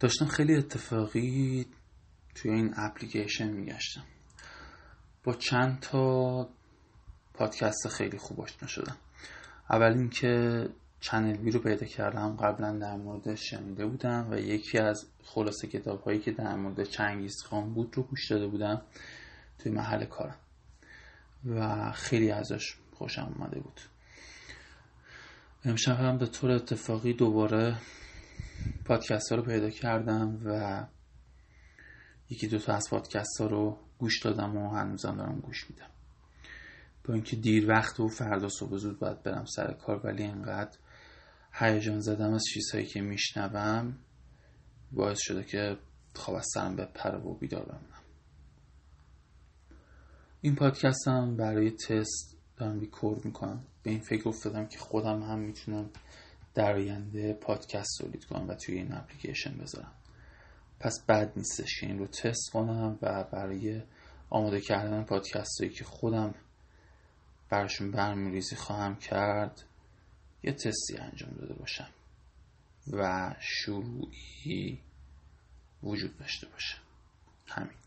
داشتم خیلی اتفاقی توی این اپلیکیشن میگشتم. با چند تا پادکست خیلی خوب آشنا شدم. اول اینکه چنل بی رو پیدا کردم. قبلا در مورد شنیده بودم و یکی از خلاصه کتاب هایی که در مورد چنگیز خان بود رو گوش داده بودم توی محل کارم. و خیلی ازش خوشم اومده بود. امشب هم به طور اتفاقی دوباره پادکست ها رو پیدا کردم و یکی دو تا از پادکست ها رو گوش دادم و هنوزم دارم گوش میدم. با اینکه دیر وقت و فردا صبح زود باید برم سر کار ولی اینقدر هیجان زدم از چیزهایی که میشنوم باعث شده که خواب از سرم بپره و بیدار بمونم. این پادکست هم برای تست دارم ریکورد می‌کنم. به این فکر افتادم که خودم هم می‌تونم در آینده پادکست تولید کنم و توی این اپلیکیشن بذارم. پس بد نیستش که این رو تست کنم و برای آماده کردن پادکست هایی که خودم براشون برمیریزی خواهم کرد یه تستی انجام داده باشم و شروعی وجود داشته باشه همین.